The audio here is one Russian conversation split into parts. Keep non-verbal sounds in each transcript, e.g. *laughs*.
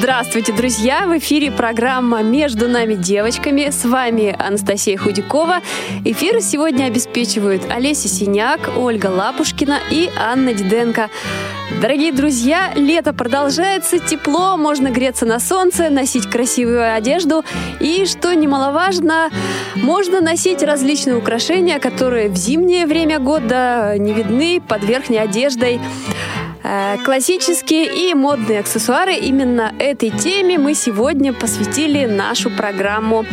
Здравствуйте, друзья! В эфире программа «Между нами девочками». С вами Анастасия Худякова. Эфир сегодня обеспечивают Олеся Синяк, Ольга Лапушкина и Анна Диденко. Дорогие друзья, лето продолжается, тепло, можно греться на солнце, носить красивую одежду и, что немаловажно, можно носить различные украшения, которые в зимнее время года не видны под верхней одеждой. Э, классические и модные аксессуары. Именно этой теме мы сегодня посвятили нашу программу.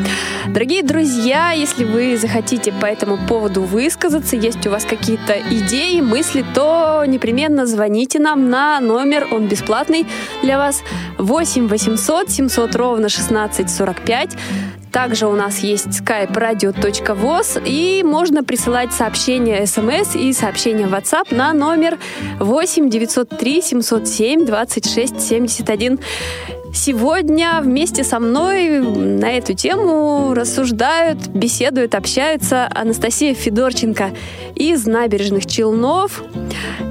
Дорогие друзья, если вы захотите по этому поводу высказаться, есть у вас какие-то идеи, мысли, то непременно звоните нам на номер, он бесплатный для вас, 8 800 700 ровно 16 45. Также у нас есть skype radio.voz и можно присылать сообщения смс и сообщения WhatsApp на номер 8 903 707 26 71. Сегодня вместе со мной на эту тему рассуждают, беседуют, общаются Анастасия Федорченко из набережных Челнов,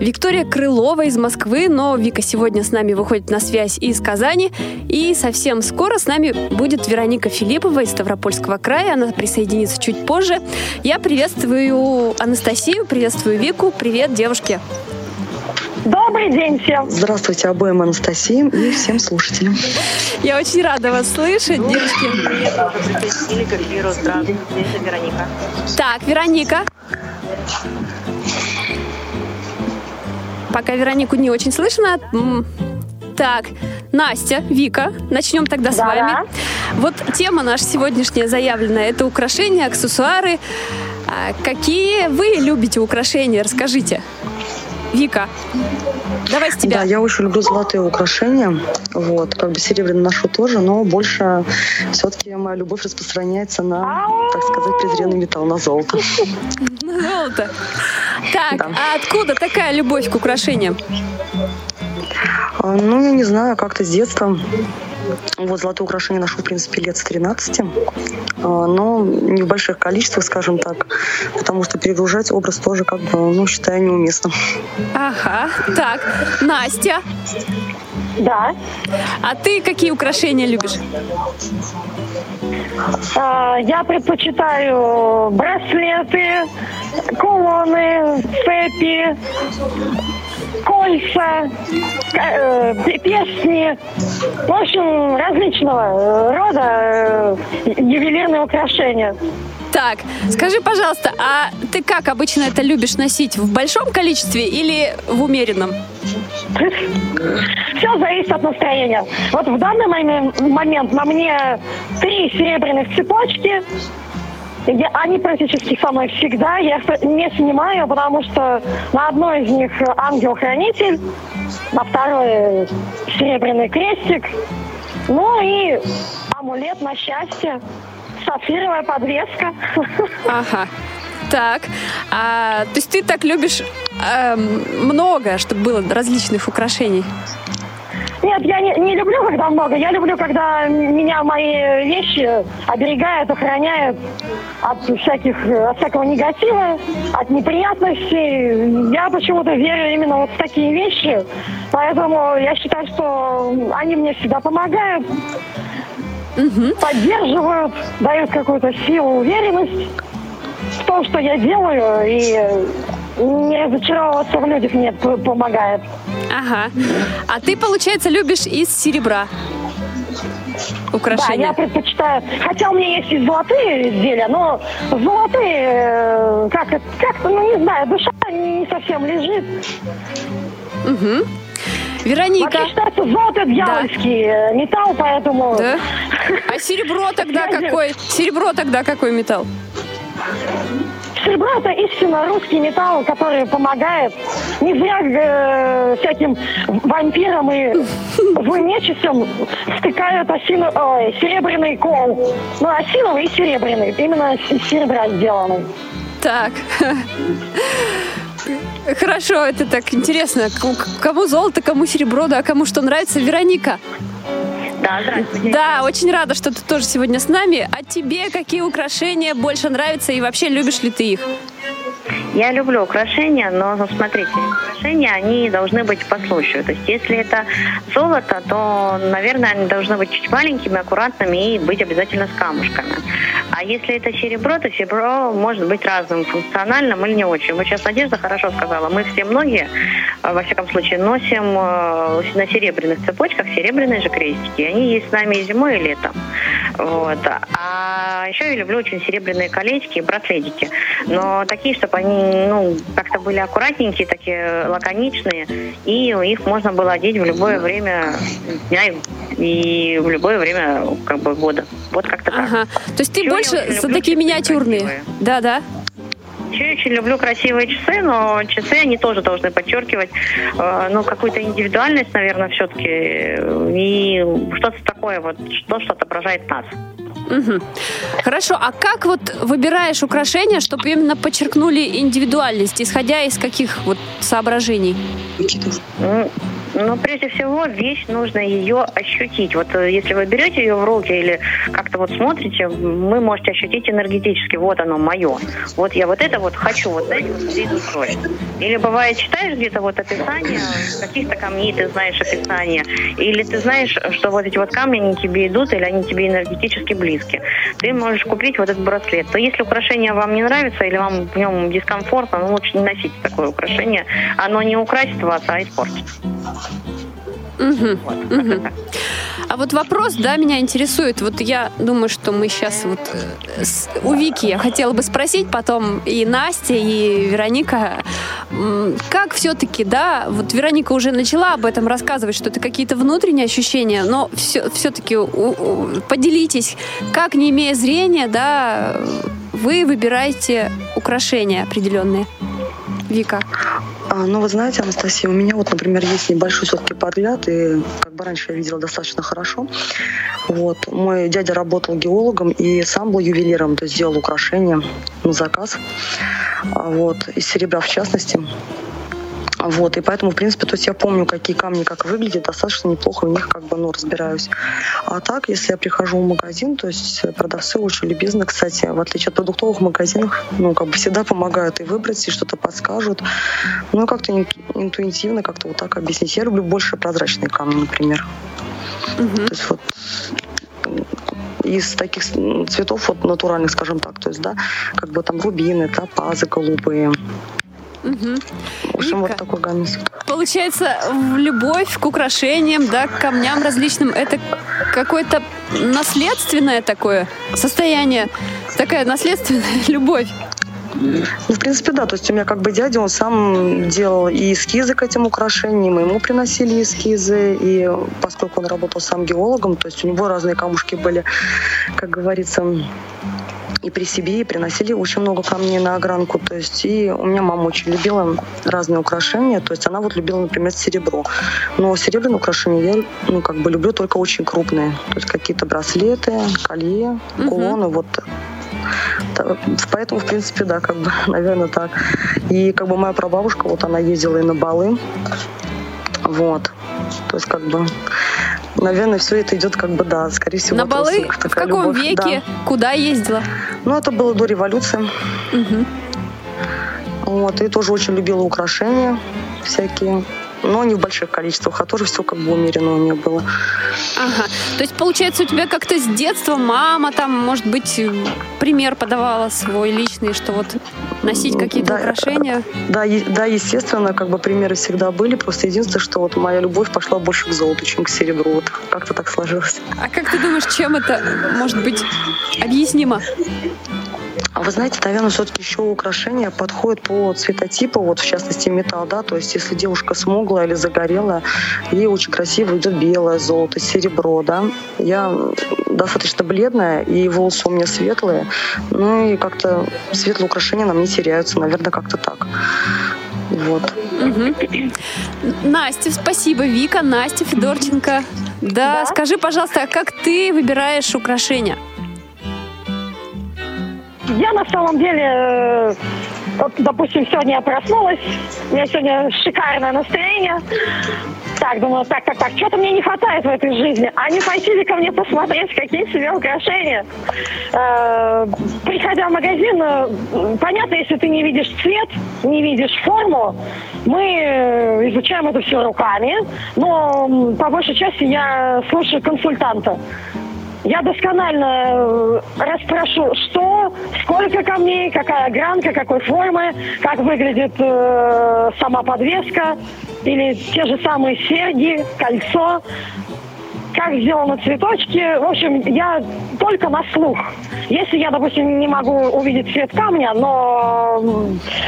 Виктория Крылова из Москвы, но Вика сегодня с нами выходит на связь из Казани, и совсем скоро с нами будет Вероника Филиппова из Ставропольского края, она присоединится чуть позже. Я приветствую Анастасию, приветствую Вику, привет, девушки! Добрый день всем. Здравствуйте обоим Анастасиям и всем слушателям. Я очень рада вас слышать, Вероника. Так, Вероника. Пока Веронику не очень слышно. Так, Настя, Вика, начнем тогда с вами. Вот тема наша сегодняшняя заявлена. Это украшения, аксессуары. А Какие вы любите украшения? Расскажите. Вика, давай с тебя. Да, я очень люблю золотые украшения. Вот, как бы серебряный ношу тоже, но больше все-таки моя любовь распространяется на, так сказать, презренный металл, на золото. Золото. Так, Да. а откуда такая любовь к украшениям? А, Ну, я не знаю, как-то с детства. Вот золотые украшения ношу, в принципе, лет с 13. А, Но не в больших количествах, скажем так, потому что перегружать образ тоже, как бы, ну, считаю неуместным. Ага, так, Настя, Да. а ты какие украшения любишь? А, Я предпочитаю браслеты, кулоны, цепи, кольца, э, пе- перстни. В общем, различного э, рода э, ювелирные украшения. Так, скажи, пожалуйста, а ты как обычно это любишь носить? В большом количестве или в умеренном? Все зависит от настроения. Вот в данный момен- момент на мне три серебряных цепочки. Я- они практически со мной всегда. Я их не снимаю, потому что на одной из них ангел-хранитель, на второй серебряный крестик. Ну и амулет на счастье. Сапфировая подвеска. Ага. Так, а, то есть ты так любишь эм, много, чтобы было различных украшений? Нет, я не, не люблю, когда много. Я люблю, когда меня мои вещи оберегают, охраняют от всяких, от всякого негатива, от неприятностей. Я почему-то верю именно вот в такие вещи. Поэтому я считаю, что они мне всегда помогают, поддерживают, дают какую-то силу, уверенность в том, что я делаю, и не разочаровываться в людях мне помогает. Ага. А ты, получается, любишь из серебра Да, украшения? я предпочитаю. Хотя у меня есть и золотые изделия, но золотые, э, как это- как-то, ну не знаю, душа не совсем лежит. Мгм. Вероника. Вообще считается золото дьявольский э, металл, поэтому Да? *laughs* А серебро тогда какой? Серебро тогда какой металл? серебро это истинно русский металл, который помогает не зря э, всяким вампирам и *laughs* злым нечистям стыкают осину, ой, серебряный кол. Ну, осиновый и серебряный. Именно из серебра сделанный. Так. *laughs* Хорошо, это так интересно. Кому золото, кому серебро, да, кому что нравится. Вероника. Да, здравствуйте. Да, очень рада, что ты тоже сегодня с нами. А тебе какие украшения больше нравятся и вообще любишь ли ты их? Я люблю украшения, но смотрите, украшения, они должны быть по случаю. То есть если это золото, то, наверное, они должны быть чуть маленькими, аккуратными и быть обязательно с камушками. А если это серебро, то серебро может быть разным, функциональным или не очень. Вот сейчас Надежда хорошо сказала, мы все многие, э, во всяком случае, носим э, на серебряных цепочках серебряные же крестики. Они есть с нами и зимой, и летом. Вот. А еще я люблю очень серебряные колечки и браслетики. Но такие, чтобы они ну, как-то были аккуратненькие, такие лаконичные, и их можно было одеть в любое время дня и в любое время как бы года. Вот как-то ага. так. То есть ты Чего больше за такие миниатюрные? Да, да. Я очень люблю красивые часы, но часы они тоже должны подчеркивать э, ну, какую-то индивидуальность, наверное, все-таки, и что-то такое вот, что, что отображает нас. Угу. Хорошо, а как вот выбираешь украшения, чтобы именно подчеркнули индивидуальность, исходя из каких вот соображений? Ну, прежде всего, вещь нужно ее ощутить. Вот э, если вы берете ее в руки или как-то вот смотрите, вы можете ощутить энергетически, вот оно мое. Вот я вот это вот хочу, вот дайте вот всей душой. Или бывает, читаешь где-то вот описание каких-то камней, ты знаешь описание, или ты знаешь, что вот эти вот камни, они тебе идут, или они тебе энергетически близки. Ты можешь купить вот этот браслет. То если украшение вам не нравится, или вам в нем дискомфортно, ну, лучше не носить такое украшение. Оно не украсит вас, а испортит. Угу, угу. А вот вопрос, да, меня интересует. Вот я думаю, что мы сейчас вот э, с, у Вики я хотела бы спросить, потом и Настя, и Вероника, как все-таки, да, вот Вероника уже начала об этом рассказывать, что это какие-то внутренние ощущения, но все, все-таки поделитесь, как, не имея зрения, да, вы выбираете украшения определенные. Вика. А, ну, вы знаете, Анастасия, у меня вот, например, есть небольшой все-таки подгляд, и как бы раньше я видела достаточно хорошо. Вот. Мой дядя работал геологом и сам был ювелиром, то есть делал украшения на заказ. А, вот. Из серебра в частности. Вот, и поэтому, в принципе, то есть я помню, какие камни как выглядят, достаточно неплохо в них как бы, ну, разбираюсь. А так, если я прихожу в магазин, то есть продавцы очень любезны, кстати, в отличие от продуктовых магазинов, ну, как бы всегда помогают и выбрать, и что-то подскажут. Ну, как-то интуитивно как-то вот так объяснить. Я люблю больше прозрачные камни, например. Угу. То есть вот из таких цветов вот натуральных, скажем так, то есть, да, как бы там рубины, топазы голубые, Угу. В общем, вот такой гамис. Получается, любовь к украшениям, да, к камням различным, это какое-то наследственное такое состояние, такая наследственная *laughs* любовь. Ну, в принципе, да. То есть у меня как бы дядя, он сам делал и эскизы к этим украшениям, и ему приносили эскизы, и поскольку он работал сам геологом, то есть у него разные камушки были, как говорится, и при себе, и приносили очень много камней на огранку. То есть и у меня мама очень любила разные украшения. То есть она вот любила, например, серебро. Но серебряные украшения я ну, как бы люблю только очень крупные. То есть какие-то браслеты, колье, кулоны. Угу. Вот Поэтому, в принципе, да, как бы, *laughs* наверное, так. И как бы моя прабабушка, вот она ездила и на балы. Вот. То есть, как бы, наверное, все это идет как бы, да, скорее всего. На балы в каком любовь. веке? Да. Куда ездила? Ну, это было до революции. Угу. Вот, и тоже очень любила украшения всякие но не в больших количествах, а тоже все как бы умеренно у нее было. Ага. То есть, получается, у тебя как-то с детства мама там, может быть, пример подавала свой личный, что вот носить какие-то да, украшения? Да, да, естественно, как бы примеры всегда были. Просто единственное, что вот моя любовь пошла больше к золоту, чем к серебру. Вот как-то так сложилось. А как ты думаешь, чем это может быть объяснимо? А вы знаете, наверное, все-таки еще украшения подходят по цветотипу, вот в частности металл, да, то есть если девушка смуглая или загорелая, ей очень красиво идет белое, золото, серебро, да. Я достаточно бледная, и волосы у меня светлые, ну и как-то светлые украшения нам не теряются, наверное, как-то так. Вот. Угу. Настя, спасибо. Вика, Настя Федорченко. Да, да, скажи, пожалуйста, а как ты выбираешь украшения? Я на самом деле, э, вот, допустим, сегодня я проснулась, у меня сегодня шикарное настроение. Так, думаю, так, так, так, что-то мне не хватает в этой жизни. А не пойти ли ко мне посмотреть, какие себе украшения? Э, приходя в магазин, э, понятно, если ты не видишь цвет, не видишь форму, мы э, изучаем это все руками, но по большей части я слушаю консультанта. Я досконально э, расспрошу, что, сколько камней, какая гранка, какой формы, как выглядит э, сама подвеска, или те же самые серьги, кольцо, как сделаны цветочки. В общем, я только на слух. Если я, допустим, не могу увидеть цвет камня, но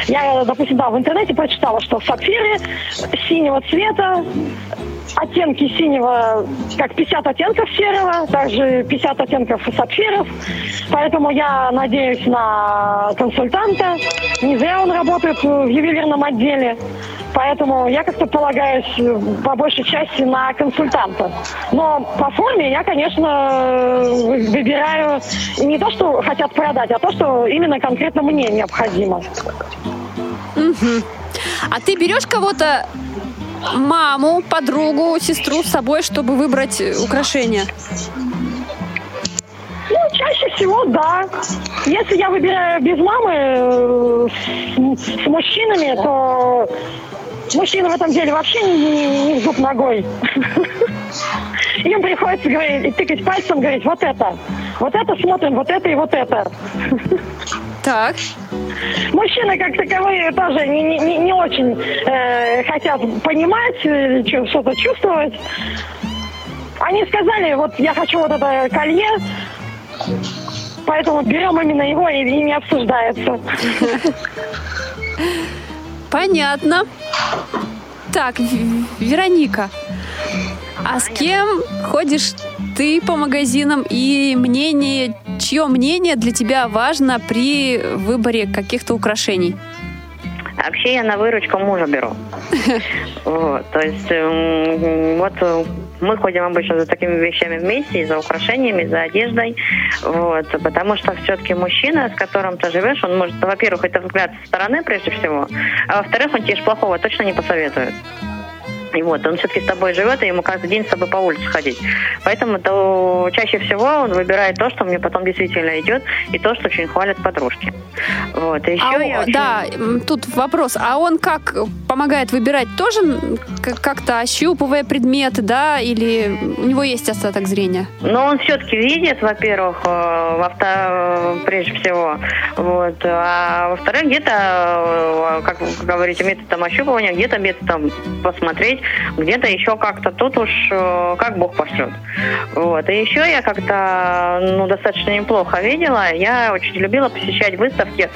я, допустим, да, в интернете прочитала, что сапфиры синего цвета оттенки синего, как 50 оттенков серого, также 50 оттенков сапфиров. Поэтому я надеюсь на консультанта. Не зря он работает в ювелирном отделе. Поэтому я как-то полагаюсь по большей части на консультанта. Но по форме я, конечно, выбираю не то, что хотят продать, а то, что именно конкретно мне необходимо. Угу. А ты берешь кого-то маму, подругу, сестру с собой, чтобы выбрать украшения? Ну, чаще всего, да. Если я выбираю без мамы э, с, с мужчинами, то мужчины в этом деле вообще не, не, не зуб ногой. *laughs* Им приходится говорить, тыкать пальцем, говорить, вот это, вот это смотрим, вот это и вот это. *laughs* Так. Мужчины, как таковые, тоже не, не, не очень э, хотят понимать, э, что-то чувствовать. Они сказали, вот я хочу вот это колье, поэтому берем именно его и, и не обсуждается. Понятно. Так, Вероника, а с кем ходишь ты по магазинам и мнение, чье мнение для тебя важно при выборе каких-то украшений? Вообще я на выручку мужа беру. *laughs* Вот, то есть вот э, мы ходим обычно за такими вещами вместе, за украшениями, за одеждой, вот, потому что все-таки мужчина, с которым ты живешь, он может, во-первых, это взгляд со стороны прежде всего, а во-вторых, он тебе плохого точно не посоветует. И вот, он все-таки с тобой живет, и ему каждый день с тобой по улице ходить. Поэтому то чаще всего он выбирает то, что мне потом действительно идет, и то, что очень хвалят подружки. Вот. И еще а, я очень... Да, тут вопрос. А он как помогает выбирать? Тоже как-то ощупывая предметы, да? Или у него есть остаток зрения? Ну, он все-таки видит, во-первых, э, во прежде всего. Вот. А во-вторых, где-то, э, как вы говорите, методом ощупывания, где-то методом посмотреть, где-то еще как-то тут уж э, как Бог пошлет. Вот. И еще я как-то ну, достаточно неплохо видела. Я очень любила посещать выставки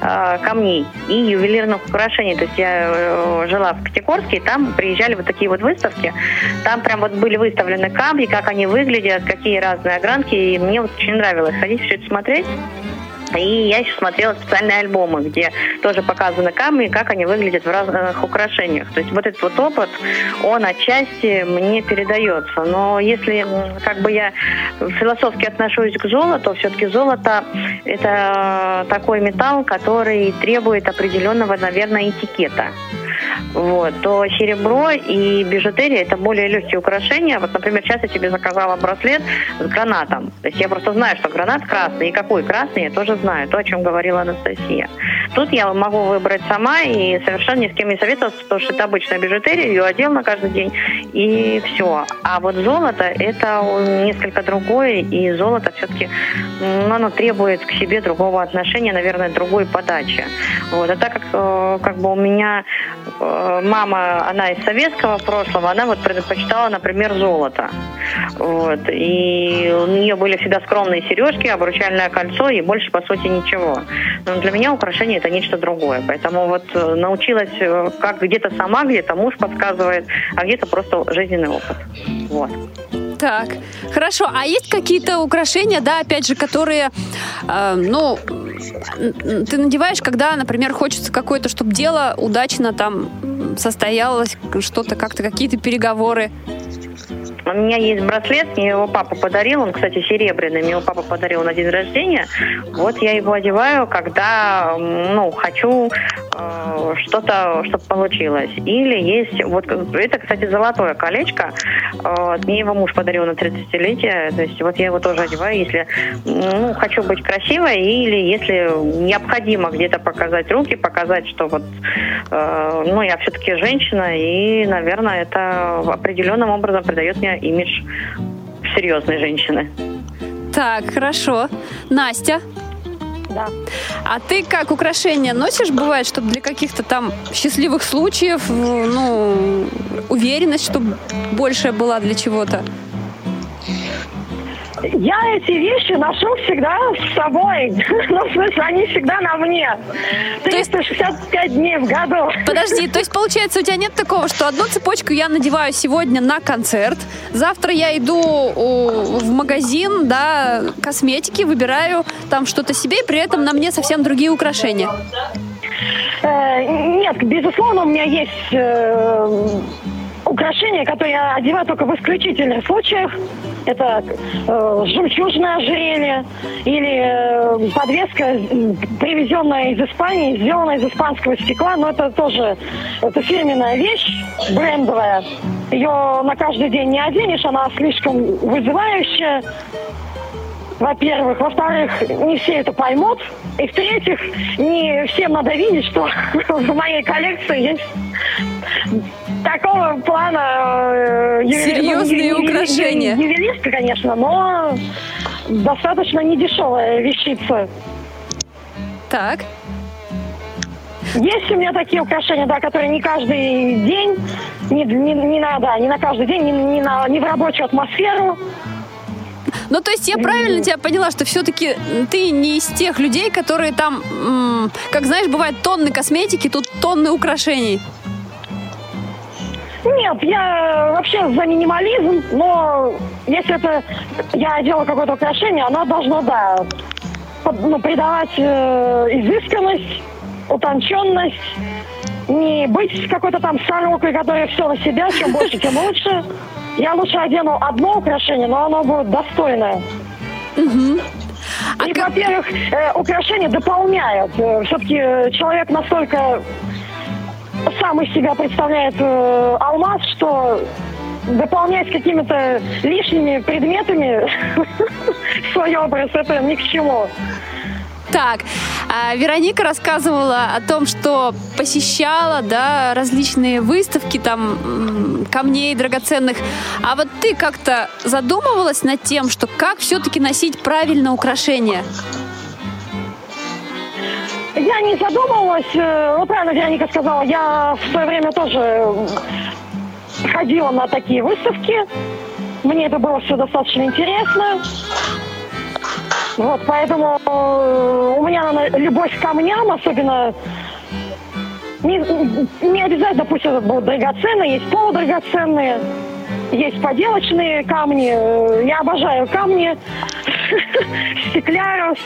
э, камней и ювелирных украшений. То есть я э, жила в Пятигорске, и там приезжали вот такие вот выставки. Там прям вот были выставлены камни, как они выглядят, какие разные огранки. И мне вот очень нравилось ходить все это смотреть. И я еще смотрела специальные альбомы, где тоже показаны камни, как они выглядят в разных украшениях. То есть вот этот вот опыт, он отчасти мне передается. Но если как бы я философски отношусь к золоту, все-таки золото это такой металл, который требует определенного, наверное, этикета вот, то серебро и бижутерия это более легкие украшения. Вот, например, сейчас я тебе заказала браслет с гранатом. То есть я просто знаю, что гранат красный. И какой красный, я тоже знаю. То, о чем говорила Анастасия. Тут я могу выбрать сама и совершенно ни с кем не советоваться, потому что это обычная бижутерия, ее одел на каждый день, и все. А вот золото это несколько другое, и золото все-таки ну, оно требует к себе другого отношения, наверное, другой подачи. Вот. А так как, э, как бы у меня э, мама, она из советского прошлого, она вот предпочитала, например, золото. Вот. И у нее были всегда скромные сережки, обручальное кольцо и больше, по сути, ничего. Но для меня украшение это нечто другое. Поэтому вот э, научилась э, как где-то сама, где-то муж подсказывает, а где-то просто жизненный опыт. Вот. Так, хорошо. А есть какие-то украшения, да, опять же, которые, э, ну, ты надеваешь, когда, например, хочется какое-то, чтобы дело удачно там состоялось, что-то как-то, какие-то переговоры? У меня есть браслет, мне его папа подарил, он, кстати, серебряный, мне его папа подарил на день рождения. Вот я его одеваю, когда, ну, хочу э, что-то, чтобы получилось. Или есть, вот это, кстати, золотое колечко, э, мне его муж подарил на 30-летие, то есть вот я его тоже одеваю, если, ну, хочу быть красивой, или если необходимо где-то показать руки, показать, что вот, э, ну, я все-таки женщина, и, наверное, это определенным образом придает мне имидж серьезной женщины. Так, хорошо. Настя? Да. А ты как украшения носишь, бывает, чтобы для каких-то там счастливых случаев, ну, уверенность, чтобы большая была для чего-то? Я эти вещи ношу всегда с собой. *laughs* Ну, в смысле, они всегда на мне. 365 дней в году. Подожди, то есть, получается, у тебя нет такого, что одну цепочку я надеваю сегодня на концерт, завтра я иду в магазин, да, косметики, выбираю там что-то себе, и при этом на мне совсем другие украшения? Э, нет, безусловно, у меня есть э, украшения, которые я одеваю только в исключительных случаях. Это э, жемчужное ожерелье или э, подвеска, привезенная из Испании, сделанная из испанского стекла. Но это тоже это фирменная вещь, брендовая. Ее на каждый день не оденешь, она слишком вызывающая во-первых. Во-вторых, не все это поймут. И в-третьих, не всем надо видеть, что *laughs* в моей коллекции есть такого плана... Э, Серьезные ну, украшения. Ювелирка, конечно, но достаточно недешевая вещица. Так. Есть у меня такие украшения, да, которые не каждый день, не, не, не на, да, не на каждый день, не, не, на, не в рабочую атмосферу. Ну, то есть я правильно тебя поняла, что все-таки ты не из тех людей, которые там, как знаешь, бывает тонны косметики, тут тонны украшений. Нет, я вообще за минимализм, но если это я делаю какое-то украшение, оно должно, да, ну, придавать э, изысканность, утонченность, не быть какой-то там сорокой, которая все на себя, чем больше, тем лучше. Я лучше одену одно украшение, но оно будет достойное. Угу. А И, как... во-первых, э, украшения дополняют. Э, Все-таки человек настолько сам из себя представляет э, алмаз, что дополнять какими-то лишними предметами *laughs* свой образ, это ни к чему. Так, а Вероника рассказывала о том, что посещала, да, различные выставки там камней драгоценных. А вот ты как-то задумывалась над тем, что как все-таки носить правильно украшения? Я не задумывалась. Э, вот правильно Вероника сказала, я в свое время тоже ходила на такие выставки. Мне это было все достаточно интересно. Вот, поэтому э, у меня любовь к камням, особенно не, не обязательно пусть это будут драгоценные, есть полудрагоценные, есть поделочные камни. Э, я обожаю камни, *laughs* стеклярус.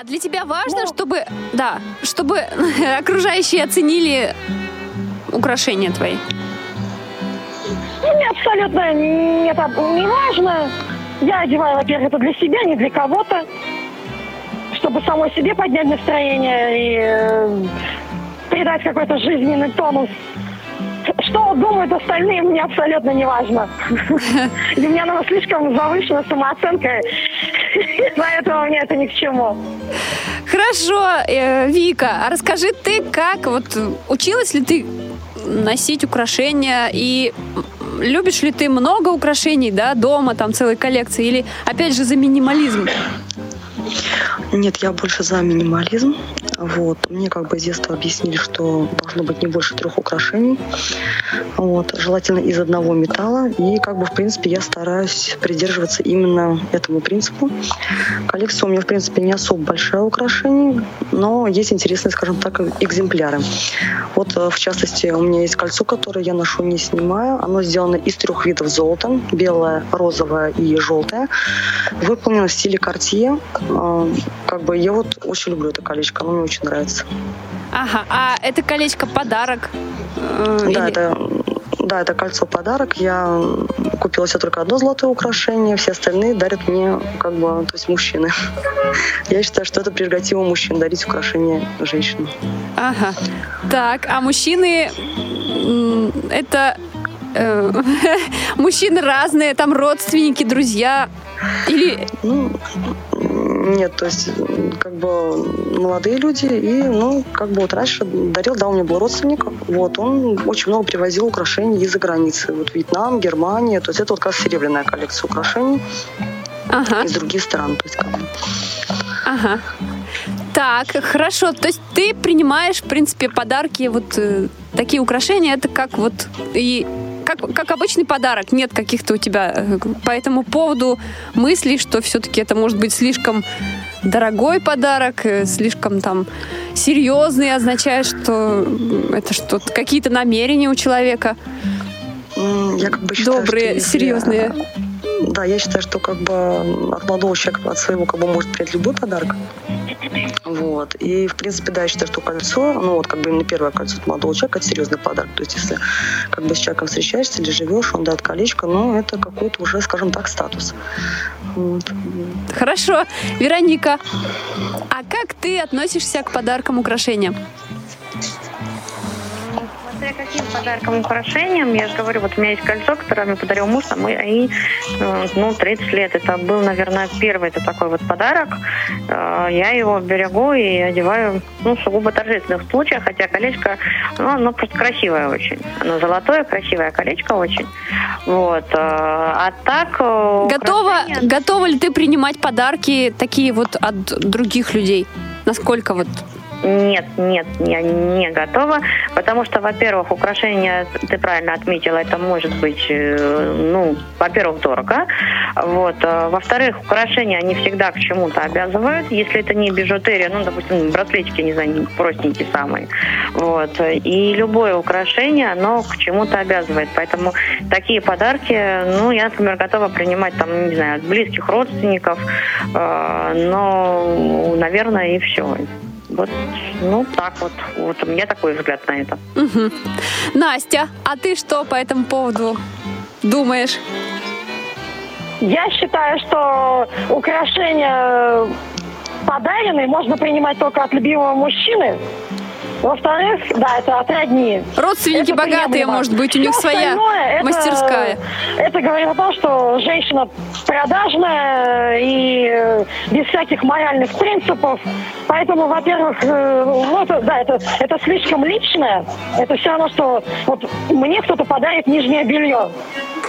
А для тебя важно, ну, чтобы, да, чтобы *laughs* окружающие оценили украшения твои? Ну, мне абсолютно нет, не важно. Я одеваю, во-первых, это для себя, не для кого-то, чтобы самой себе поднять настроение и э, придать какой-то жизненный тонус. Что думают остальные, мне абсолютно не важно. У меня она слишком завышена самооценка, поэтому мне это ни к чему. Хорошо, э, Вика, а расскажи ты, как вот училась ли ты носить украшения и любишь ли ты много украшений, да, дома, там целой коллекции, или опять же за минимализм? Нет, я больше за минимализм. Вот. Мне как бы с детства объяснили, что должно быть не больше трех украшений. Вот. Желательно из одного металла. И как бы, в принципе, я стараюсь придерживаться именно этому принципу. Коллекция у меня, в принципе, не особо большая украшений, но есть интересные, скажем так, экземпляры. Вот, э, в частности, у меня есть кольцо, которое я ношу, не снимаю. Оно сделано из трех видов золота. Белое, розовое и желтое. Выполнено в стиле Cartier. Э, как бы я вот очень люблю это колечко. Оно мне очень нравится. Ага, а это колечко подарок? Э, да, или... это да, это кольцо подарок. Я купила себе только одно золотое украшение, все остальные дарят мне как бы, то есть мужчины. *laughs* Я считаю, что это прерогатива мужчин дарить украшения женщинам. Ага. Так, а мужчины это э, *laughs* мужчины разные, там родственники, друзья или ну, нет, то есть как бы молодые люди, и, ну, как бы вот раньше дарил, да, у меня был родственник, вот, он очень много привозил украшений из-за границы, вот Вьетнам, Германия, то есть это вот как серебряная коллекция украшений ага. из других стран, то есть как. Ага. Так, хорошо. То есть ты принимаешь, в принципе, подарки, вот э, такие украшения, это как вот и как, как обычный подарок, нет каких-то у тебя э, по этому поводу мыслей, что все-таки это может быть слишком дорогой подарок, э, слишком там серьезный, означает, что это что-то, какие-то намерения у человека. Я как бы считаю, Добрые, что серьезные. Да, я считаю, что как бы от молодого человека, от своего как бы может принять любой подарок. Вот. И, в принципе, да, я считаю, что кольцо, ну вот как бы именно первое кольцо от молодого человека, это серьезный подарок. То есть, если как бы с человеком встречаешься или живешь, он дает колечко, ну, это какой-то уже, скажем так, статус. Вот. Хорошо. Вероника, а как ты относишься к подаркам, украшениям? Смотря каким подарком, украшением, я же говорю, вот у меня есть кольцо, которое мне подарил муж, там, и, и э, ну, 30 лет. Это был, наверное, первый это такой вот подарок. Э, я его берегу и одеваю, ну, сугубо торжественных случаях, хотя колечко, ну, оно просто красивое очень. Оно золотое, красивое колечко очень. Вот. Э, а так... Готова, украшения... готова ли ты принимать подарки такие вот от других людей? Насколько вот нет, нет, я не готова, потому что, во-первых, украшения, ты правильно отметила, это может быть, э, ну, во-первых, дорого, вот, а, во-вторых, украшения, они всегда к чему-то обязывают, если это не бижутерия, ну, допустим, браслетики, не знаю, простенькие самые, вот, и любое украшение, оно к чему-то обязывает, поэтому такие подарки, ну, я, например, готова принимать, там, не знаю, от близких родственников, а, но, наверное, и все. Вот, ну, так вот. Вот у меня такой взгляд на это. Угу. Настя, а ты что по этому поводу думаешь? Я считаю, что украшения подаренные можно принимать только от любимого мужчины. Во-вторых, да, это от родни. Родственники это богатые, приемлемо. может быть, у них Все своя это, мастерская. Это говорит о том, что женщина продажная и без всяких моральных принципов. Поэтому, во-первых, э, это, да, это, это слишком личное. Это все равно, что вот мне кто-то подарит нижнее белье.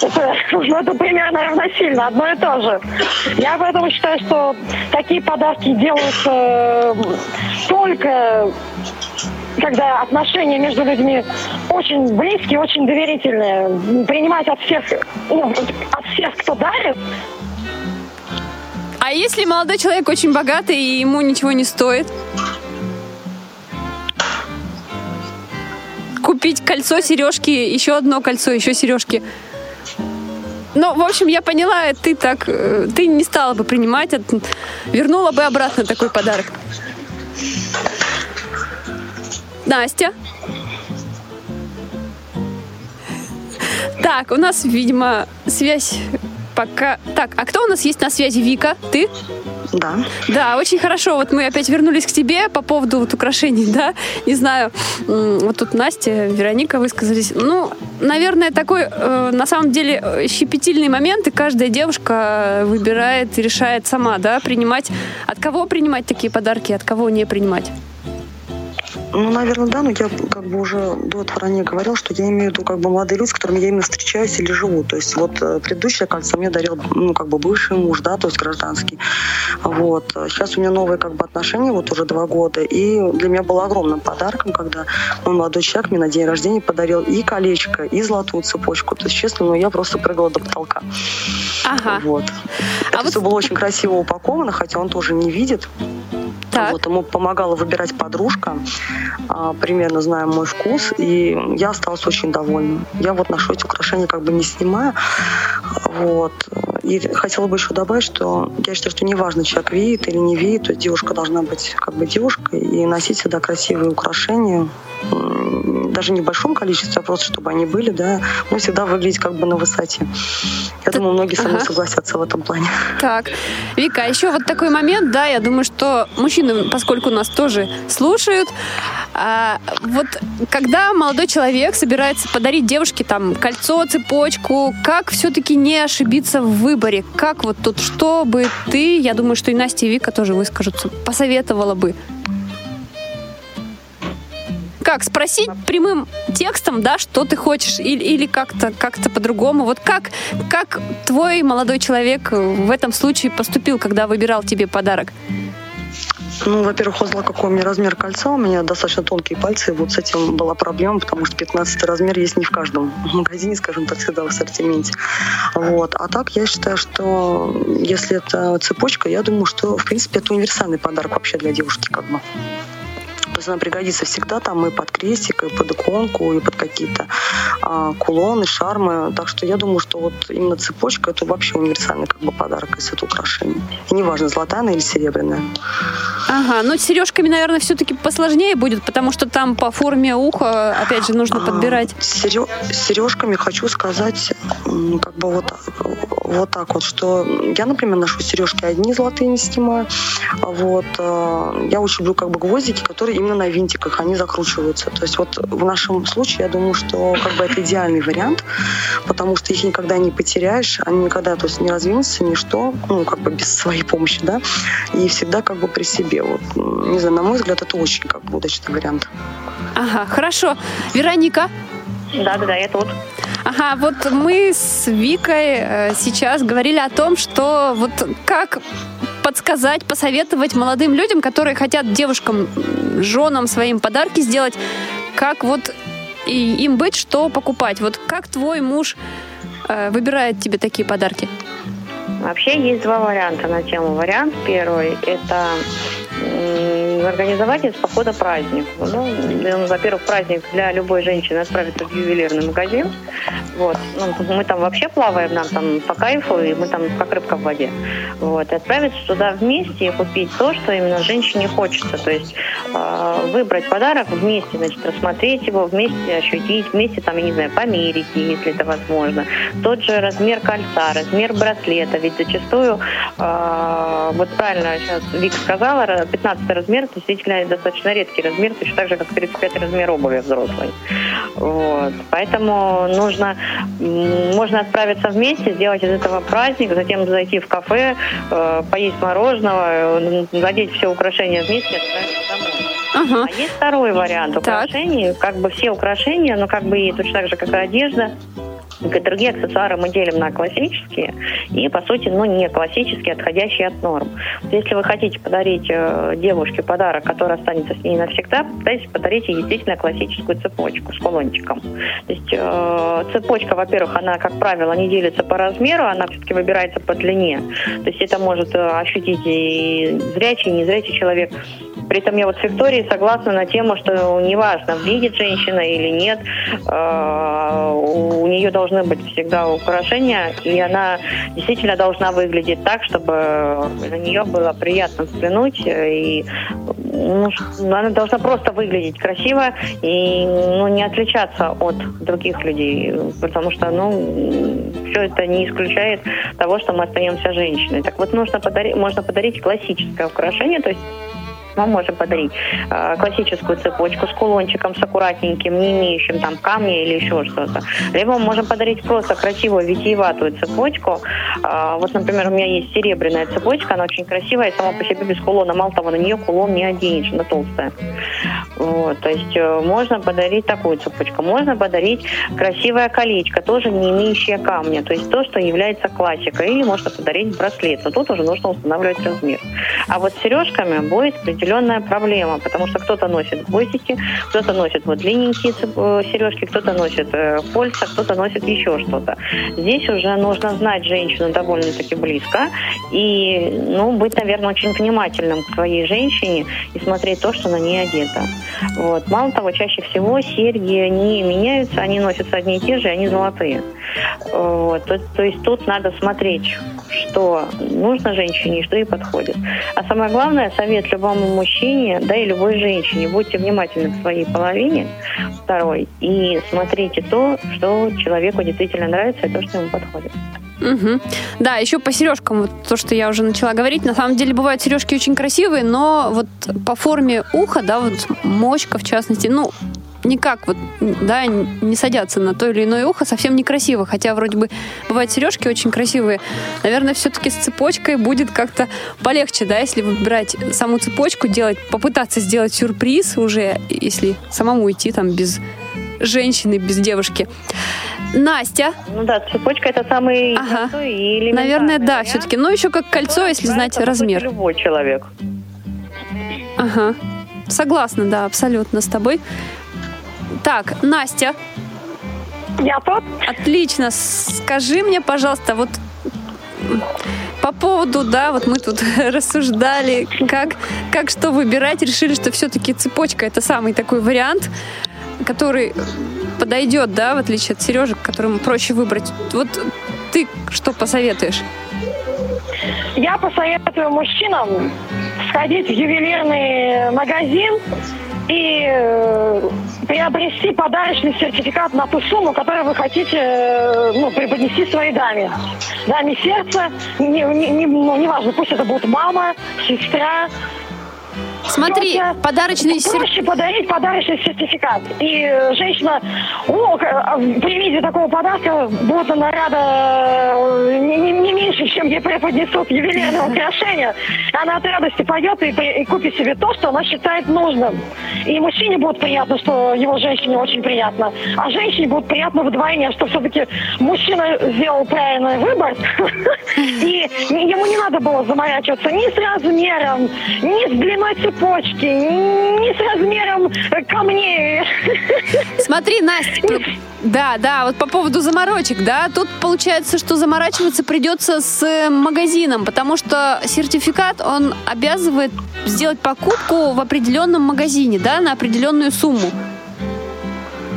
Это, *laughs* ну, это примерно равносильно, одно и то же. Я поэтому считаю, что такие подарки делаются э, только когда отношения между людьми очень близкие, очень доверительные. Принимать от всех, ну, от всех, кто дарит, а если молодой человек очень богатый и ему ничего не стоит? Купить кольцо, сережки, еще одно кольцо, еще сережки. Ну, в общем, я поняла, ты так, э, ты не стала бы принимать, вернула бы обратно такой подарок. Настя. Так, у нас, видимо, связь пока... Так, а кто у нас есть на связи? Вика, ты? Да. Да, очень хорошо. Вот мы опять вернулись к тебе по поводу вот украшений, да. Не знаю, вот тут Настя, Вероника высказались. Ну, наверное, такой, э, на самом деле, э, щепетильный момент, и каждая девушка выбирает и решает сама, да, принимать. От кого принимать такие подарки, от кого не принимать? Ну, наверное, да, но я как бы уже до этого ранее говорил, что я имею в виду как бы молодые люди, с которыми я именно встречаюсь или живу. То есть вот э, предыдущее кольцо мне дарил, ну, как бы бывший муж, да, то есть гражданский. Вот. Сейчас у меня новые как бы отношения, вот уже два года, и для меня было огромным подарком, когда мой молодой человек мне на день рождения подарил и колечко, и золотую цепочку. То есть, честно, ну, я просто прыгала до потолка. Ага. Вот. А Это вот- все было очень красиво упаковано, хотя он тоже не видит. Так. Вот, ему помогала выбирать подружка, а, примерно зная мой вкус, и я осталась очень довольна. Я вот ношу эти украшения как бы не снимая. Вот. И хотела бы еще добавить, что я считаю, что неважно, человек видит или не видит, то есть девушка должна быть как бы девушкой и носить всегда красивые украшения, даже не в большом количестве, а просто чтобы они были, да, но всегда выглядеть как бы на высоте. Я думаю, многие со мной Ага. согласятся в этом плане. Так, Вика, а еще вот такой момент, да, я думаю, что мужчины, поскольку нас тоже слушают, а, вот когда молодой человек собирается подарить девушке там кольцо, цепочку, как все-таки не ошибиться в выборе? Как вот тут, что бы ты, я думаю, что и Настя, и Вика тоже выскажутся, посоветовала бы? Как спросить прямым текстом, да, что ты хочешь, или, или как-то как-то по-другому. Вот как как твой молодой человек в этом случае поступил, когда выбирал тебе подарок? Ну, во-первых, узнала, какой у меня размер кольца. У меня достаточно тонкие пальцы. И вот с этим была проблема, потому что 15 размер есть не в каждом *laughs* магазине, скажем так, всегда в ассортименте. Вот. А так я считаю, что если это цепочка, я думаю, что, в принципе, это универсальный подарок вообще для девушки как бы. Она пригодится всегда там и под крестик, и под иконку, и под какие-то а, кулоны, шармы. Так что я думаю, что вот именно цепочка это вообще универсальный как бы подарок, если это украшение. И неважно, золотая она или серебряная. Ага, ну с сережками, наверное, все-таки посложнее будет, потому что там по форме уха, опять же, нужно А, подбирать. С сережками хочу сказать, как бы вот, вот так вот, что я, например, ношу сережки одни золотые не снимаю. А Вот э, я очень люблю как бы гвоздики, которые именно на винтиках, они закручиваются. То есть вот в нашем случае я думаю, что как бы это идеальный вариант, потому что их никогда не потеряешь, они никогда то есть не раздвинутся, ничто, ну как бы без своей помощи, да, и всегда как бы при себе. Вот, не знаю, на мой взгляд, это очень как бы удачный вариант. Ага, хорошо. Вероника, Да-да-да, я тут. Ага, вот мы с Викой э, сейчас говорили о том, что вот как подсказать, посоветовать молодым людям, которые хотят девушкам, женам своим подарки сделать, как вот им быть, что покупать. Вот как твой муж э, выбирает тебе такие подарки? Вообще есть два варианта на тему. Вариант первый – это организовать из похода праздник. Ну, ну, во-первых, праздник для любой женщины отправиться в ювелирный магазин. Вот. Ну, мы там вообще плаваем, нам там по кайфу, и мы там как рыбка в воде. Вот. И отправиться туда вместе и купить то, что именно женщине хочется. То есть э, выбрать подарок вместе, значит, рассмотреть его, вместе ощутить, вместе там, я не знаю, померить, если это возможно. Тот же размер кольца, размер браслета. Ведь зачастую, э, вот правильно сейчас Вика сказала, 15 размер действительно достаточно редкий размер, точно так же, как 35 размер обуви взрослой. Вот. Поэтому нужно, можно отправиться вместе, сделать из этого праздник, затем зайти в кафе, э, поесть мороженого, э, надеть все украшения вместе и отправиться домой. Ага. А есть второй вариант Так. украшений. Как бы все украшения, но как бы и точно так же, как и одежда, и другие аксессуары мы делим на классические и, по сути, ну, не классические, отходящие от норм. Если вы хотите подарить э, девушке подарок, который останется с ней навсегда, попытайтесь подарить ей действительно классическую цепочку с кулончиком. То есть э, цепочка, во-первых, она, как правило, не делится по размеру, она все-таки выбирается по длине. То есть это может э, ощутить и зрячий, и незрячий человек. При этом я вот с Викторией согласна на тему, что неважно, видит женщина или нет, э, у нее должны быть всегда украшения, и она действительно должна выглядеть так, чтобы на нее было приятно взглянуть, э, и ну, она должна просто выглядеть красиво и ну, не отличаться от других людей, потому что ну, все это не исключает того, что мы остаемся женщиной. Так вот, нужно подарить, можно подарить классическое украшение, то есть Мы можем подарить э, классическую цепочку с кулончиком, с аккуратненьким, не имеющим там камня или еще что-то. Либо мы можем подарить просто красивую витиеватую цепочку. Э, вот, например, у меня есть серебряная цепочка, она очень красивая и сама по себе без кулона. Мало того, на нее кулон не оденешь, она толстая. Вот, то есть э, можно подарить такую цепочку. Можно подарить красивое колечко, тоже не имеющее камня. То есть то, что является классикой. Или можно подарить браслет. Но тут уже нужно устанавливать размер. А вот с сережками будет определенная проблема, потому что кто-то носит гвоздики, кто-то носит вот длинненькие э, сережки, кто-то носит э, кольца, кто-то носит еще что-то. Здесь уже нужно знать женщину довольно-таки близко и, ну, быть, наверное, очень внимательным к своей женщине и смотреть то, что на ней одето. Вот. Мало того, чаще всего серьги не меняются, они носятся одни и те же, они золотые. Вот. То, то есть тут надо смотреть, что нужно женщине и что ей подходит. А самое главное, совет любому мужчине, да и любой женщине, будьте внимательны к своей половине, второй, и смотрите то, что человеку действительно нравится и то, что ему подходит. Угу. Да, еще по сережкам, вот то, что я уже начала говорить, на самом деле бывают сережки очень красивые, но вот по форме уха, да, вот мочка в частности, ну, никак вот, да, не садятся на то или иное ухо, совсем некрасиво. Хотя вроде бы бывают сережки очень красивые. Наверное, все-таки с цепочкой будет как-то полегче, да, если выбирать саму цепочку, делать, попытаться сделать сюрприз уже, если самому идти там без женщины, без девушки. Настя. Ну да, цепочка это самый ага. и Наверное, да, вариант. все-таки. Но еще как кольцо, если знать размер. Любой человек. Ага. Согласна, да, абсолютно с тобой. Так, Настя. Я тут. Отлично. Скажи мне, пожалуйста, вот по поводу, да, вот мы тут *laughs* рассуждали, как, как что выбирать, решили, что все-таки цепочка это самый такой вариант, который подойдет, да, в отличие от сережек, которым проще выбрать. Вот ты что посоветуешь? Я посоветую мужчинам сходить в ювелирный магазин и э, приобрести подарочный сертификат на ту сумму, которую вы хотите э, ну, преподнести своей даме. Даме сердца, не, не, не, ну, неважно, пусть это будет мама, сестра, Смотри, Проще, подарочный сертификат. Проще подарить подарочный сертификат. И э, женщина, о, а, при виде такого подарка будет она рада э, не, не, не меньше, чем ей преподнесут ювелирное украшение. Она от радости пойдет и, и купит себе то, что она считает нужным. И мужчине будет приятно, что его женщине очень приятно. А женщине будет приятно вдвойне, что все-таки мужчина сделал правильный выбор. *laughs* И ему не надо было заморачиваться ни с размером, ни с длиной цепочки, ни с размером камней. Смотри, Настя, да, да, вот по поводу заморочек, да, тут получается, что заморачиваться придется с магазином, потому что сертификат, он обязывает сделать покупку в определенном магазине, да, на определенную сумму.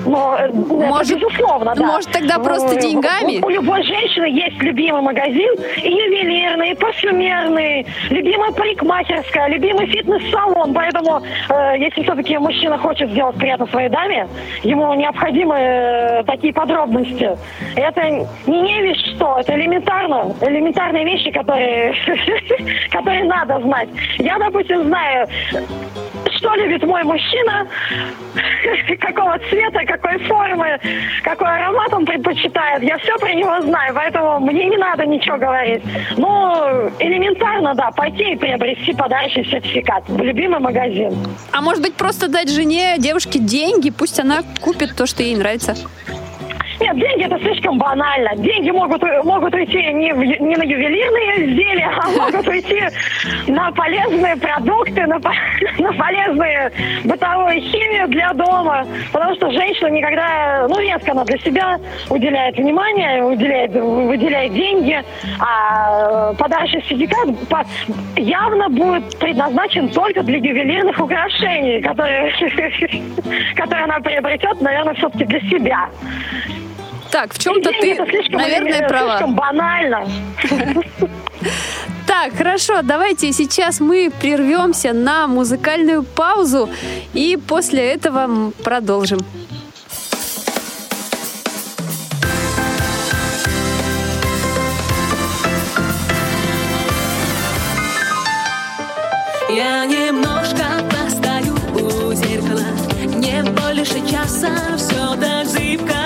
Но, э, может, это безусловно, да. Может, тогда просто деньгами? У, у любой женщины есть любимый магазин, и ювелирный, и парфюмерный, любимая парикмахерская, любимый фитнес-салон. Поэтому, э, если все-таки мужчина хочет сделать приятно своей даме, ему необходимы э, такие подробности. Это не не вещь что, это элементарно, элементарные вещи, которые, *laughs* которые надо знать. Я, допустим, знаю, что любит мой мужчина, *laughs* какого цвета, какой формы, какой аромат он предпочитает. Я все про него знаю, поэтому мне не надо ничего говорить. Ну, элементарно, да, пойти и приобрести подарочный сертификат в любимый магазин. А может быть, просто дать жене, девушке деньги, пусть она купит то, что ей нравится? Нет, деньги это слишком банально. Деньги могут, могут уйти не, в, не на ювелирные изделия, а могут уйти на полезные продукты, на, *laughs* на полезные бытовую химию для дома. Потому что женщина никогда, ну, редко она для себя уделяет внимание, уделяет, выделяет деньги, а подарочный сертификат явно будет предназначен только для ювелирных украшений, которые, *laughs* которые она приобретет, наверное, все-таки для себя. Так, в чем-то ты, наверное, права. Слишком банально. *laughs* Так, хорошо, давайте сейчас мы прервемся на музыкальную паузу и после этого продолжим. Я немножко постою у зеркала Не больше часа, все так зыбко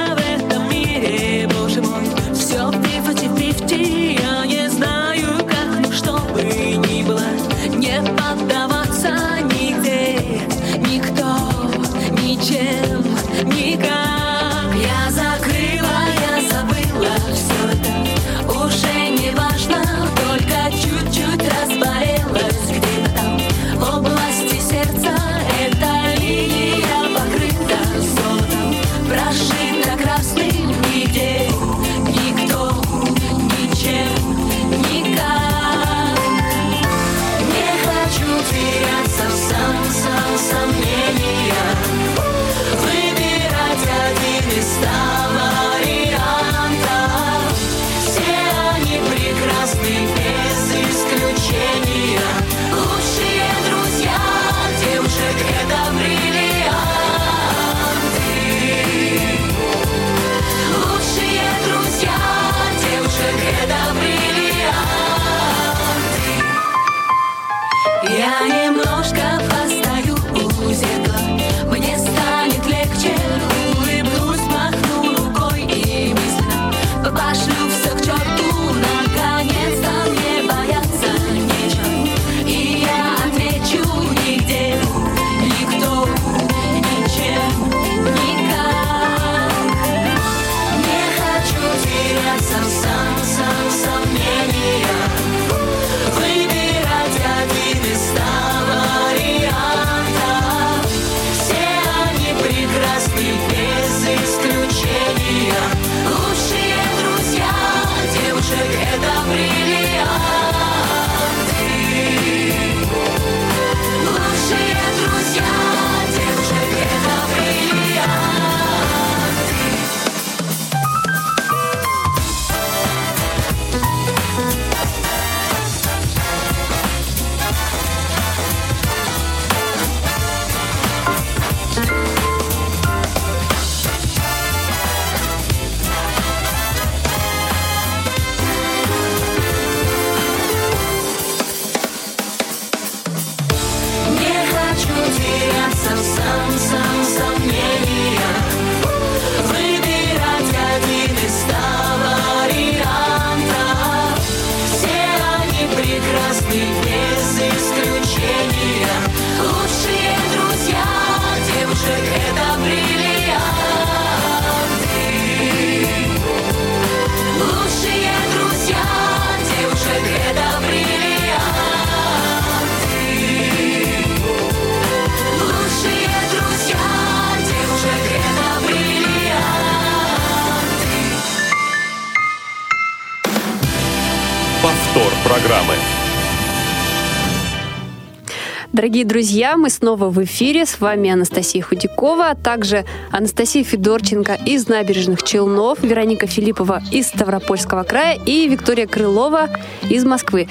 Дорогие друзья, мы снова в эфире. С вами Анастасия Худякова, а также Анастасия Федорченко из набережных Челнов, Вероника Филиппова из Ставропольского края и Виктория Крылова из Москвы.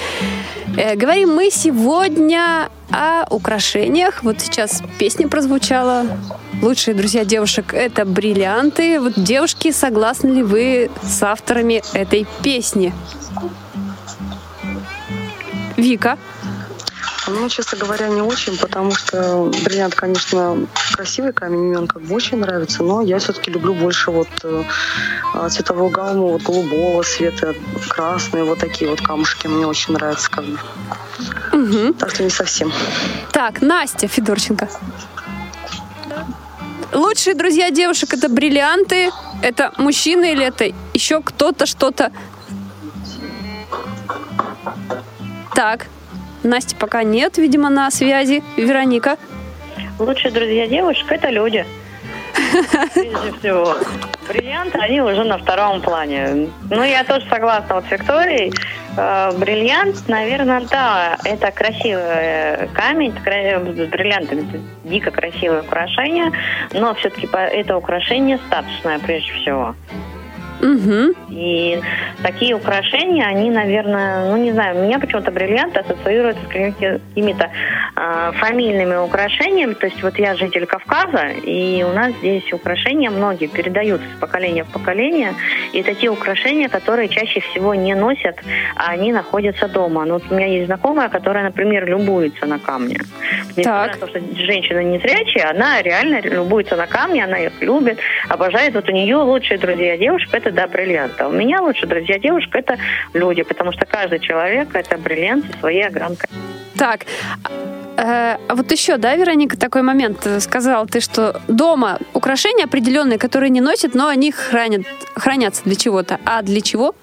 Э, говорим мы сегодня о украшениях. Вот сейчас песня прозвучала. Лучшие друзья девушек — это бриллианты. Вот, девушки, согласны ли вы с авторами этой песни? Вика? Ну, честно говоря, не очень, потому что бриллиант, конечно, красивый камень, мне он как бы очень нравится, но я все-таки люблю больше вот э, а, цветовую гамму вот голубого цвета, красные, вот такие вот камушки мне очень нравятся как бы. Мгм. Так что не совсем. Так, Настя Федорченко. Лучшие друзья девушек это бриллианты. Это мужчины или это еще кто-то что-то? Так, Насти пока нет, видимо, на связи. Вероника. Лучшие друзья девушек это люди. Прежде всего. Бриллианты, они уже на втором плане. Ну, я тоже согласна вот с Викторией. Э, Бриллиант, наверное, да, это красивый э, камень, кра- с бриллиантами это дико красивое украшение, но все-таки это украшение статусное прежде всего. Угу. И такие украшения, они, наверное, ну не знаю, у меня почему-то бриллианты ассоциируются с какими-то э, фамильными украшениями. То есть вот я житель Кавказа, и у нас здесь украшения многие передаются с поколения в поколение. И те украшения, которые чаще всего не носят, а они находятся дома. Ну, вот у меня есть знакомая, которая, например, любуется на. Несмотря на то, что женщина не зрячая, она реально любуется на камни, она их любит, обожает. Вот у нее лучшие друзья девушек это да, бриллианты. А у меня лучшие друзья девушек это люди, потому что каждый человек это бриллиант со своей огранкой. Так, э, а вот еще, да, Вероника, такой момент сказал ты, что дома украшения определенные, которые не носят, но они хранят, хранятся для чего-то. А для чего?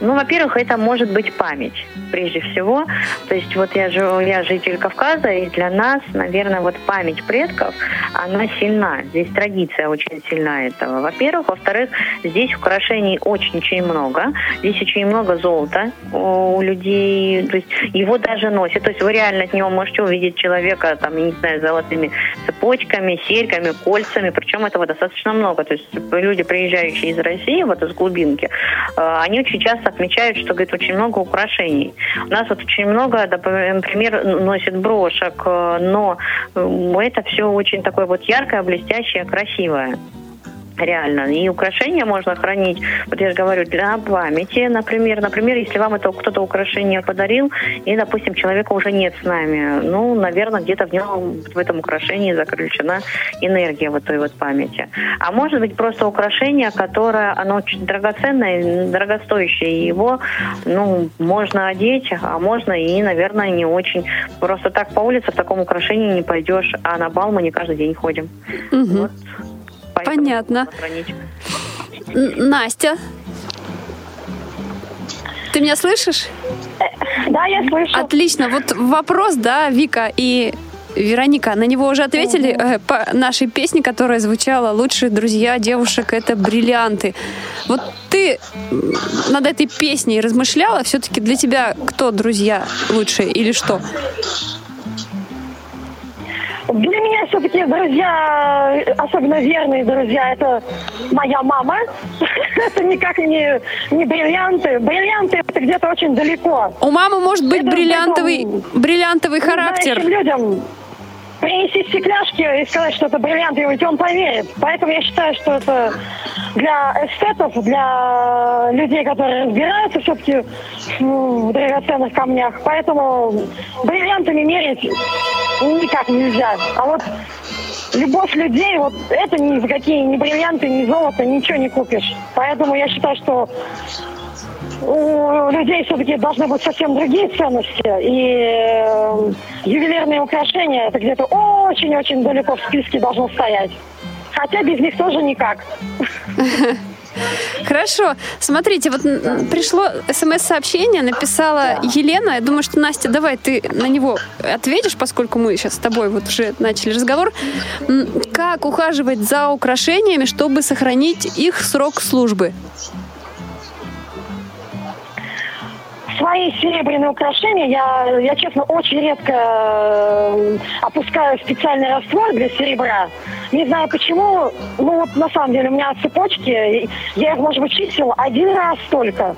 Ну, во-первых, это может быть память, прежде всего. То есть вот я, я житель Кавказа, и для нас, наверное, вот память предков, она сильна. Здесь традиция очень сильна этого. Во-первых. Во-вторых, здесь украшений очень-очень много. Здесь очень много золота у людей. То есть его даже носят. То есть вы реально от него можете увидеть человека, там, я не знаю, золотыми цепочками, серьгами, кольцами. Причем этого достаточно много. То есть люди, приезжающие из России, вот из глубинки, э, они очень часто отмечают, что, говорит, очень много украшений. У нас вот очень много, например, носит брошек, э, но э, это все очень такое вот яркое, блестящее, красивое. Реально. И украшения можно хранить, вот я же говорю, для памяти, например. Например, если вам это кто-то украшение подарил, и, допустим, человека уже нет с нами, ну, наверное, где-то в нем, в этом украшении заключена энергия вот той вот памяти. А может быть, просто украшение, которое, оно очень драгоценное, дорогостоящее, его, ну, можно одеть, а можно и, наверное, не очень. Просто так по улице в таком украшении не пойдешь, а на бал мы не каждый день ходим. Угу. Вот. Понятно. Настя, ты меня слышишь? Да, я слышу. Отлично. Вот вопрос, да, Вика и Вероника, на него уже ответили э, по нашей песне, которая звучала «Лучшие друзья девушек – это бриллианты». Вот ты над этой песней размышляла? Все-таки для тебя кто друзья лучшие или что? Для меня все-таки друзья, особенно верные друзья, это моя мама. *laughs* Это никак не, не бриллианты. Бриллианты это где-то очень далеко. У мамы может быть Это бриллиантовый, бриллиантовый характер. Людям принести стекляшки и сказать, что это бриллианты, и он поверит. Поэтому я считаю, что это для эстетов, для людей, которые разбираются все-таки в драгоценных камнях. Поэтому бриллиантами мерить никак нельзя. А вот любовь людей, вот это ни за какие, ни бриллианты, ни золото, ничего не купишь. Поэтому я считаю, что у людей все-таки должны быть совсем другие ценности. И э, ювелирные украшения это где-то очень-очень далеко в списке должно стоять. Хотя без них тоже никак. *laughs* Хорошо. Смотрите, вот пришло смс-сообщение, написала Елена. Я думаю, что, Настя, давай ты на него ответишь, поскольку мы сейчас с тобой вот уже начали разговор. Как ухаживать за украшениями, чтобы сохранить их срок службы? Свои серебряные украшения я, я честно, очень редко э, опускаю специальный раствор для серебра. Не знаю почему. Ну вот на самом деле у меня цепочки, я их, может быть, чистила один раз только.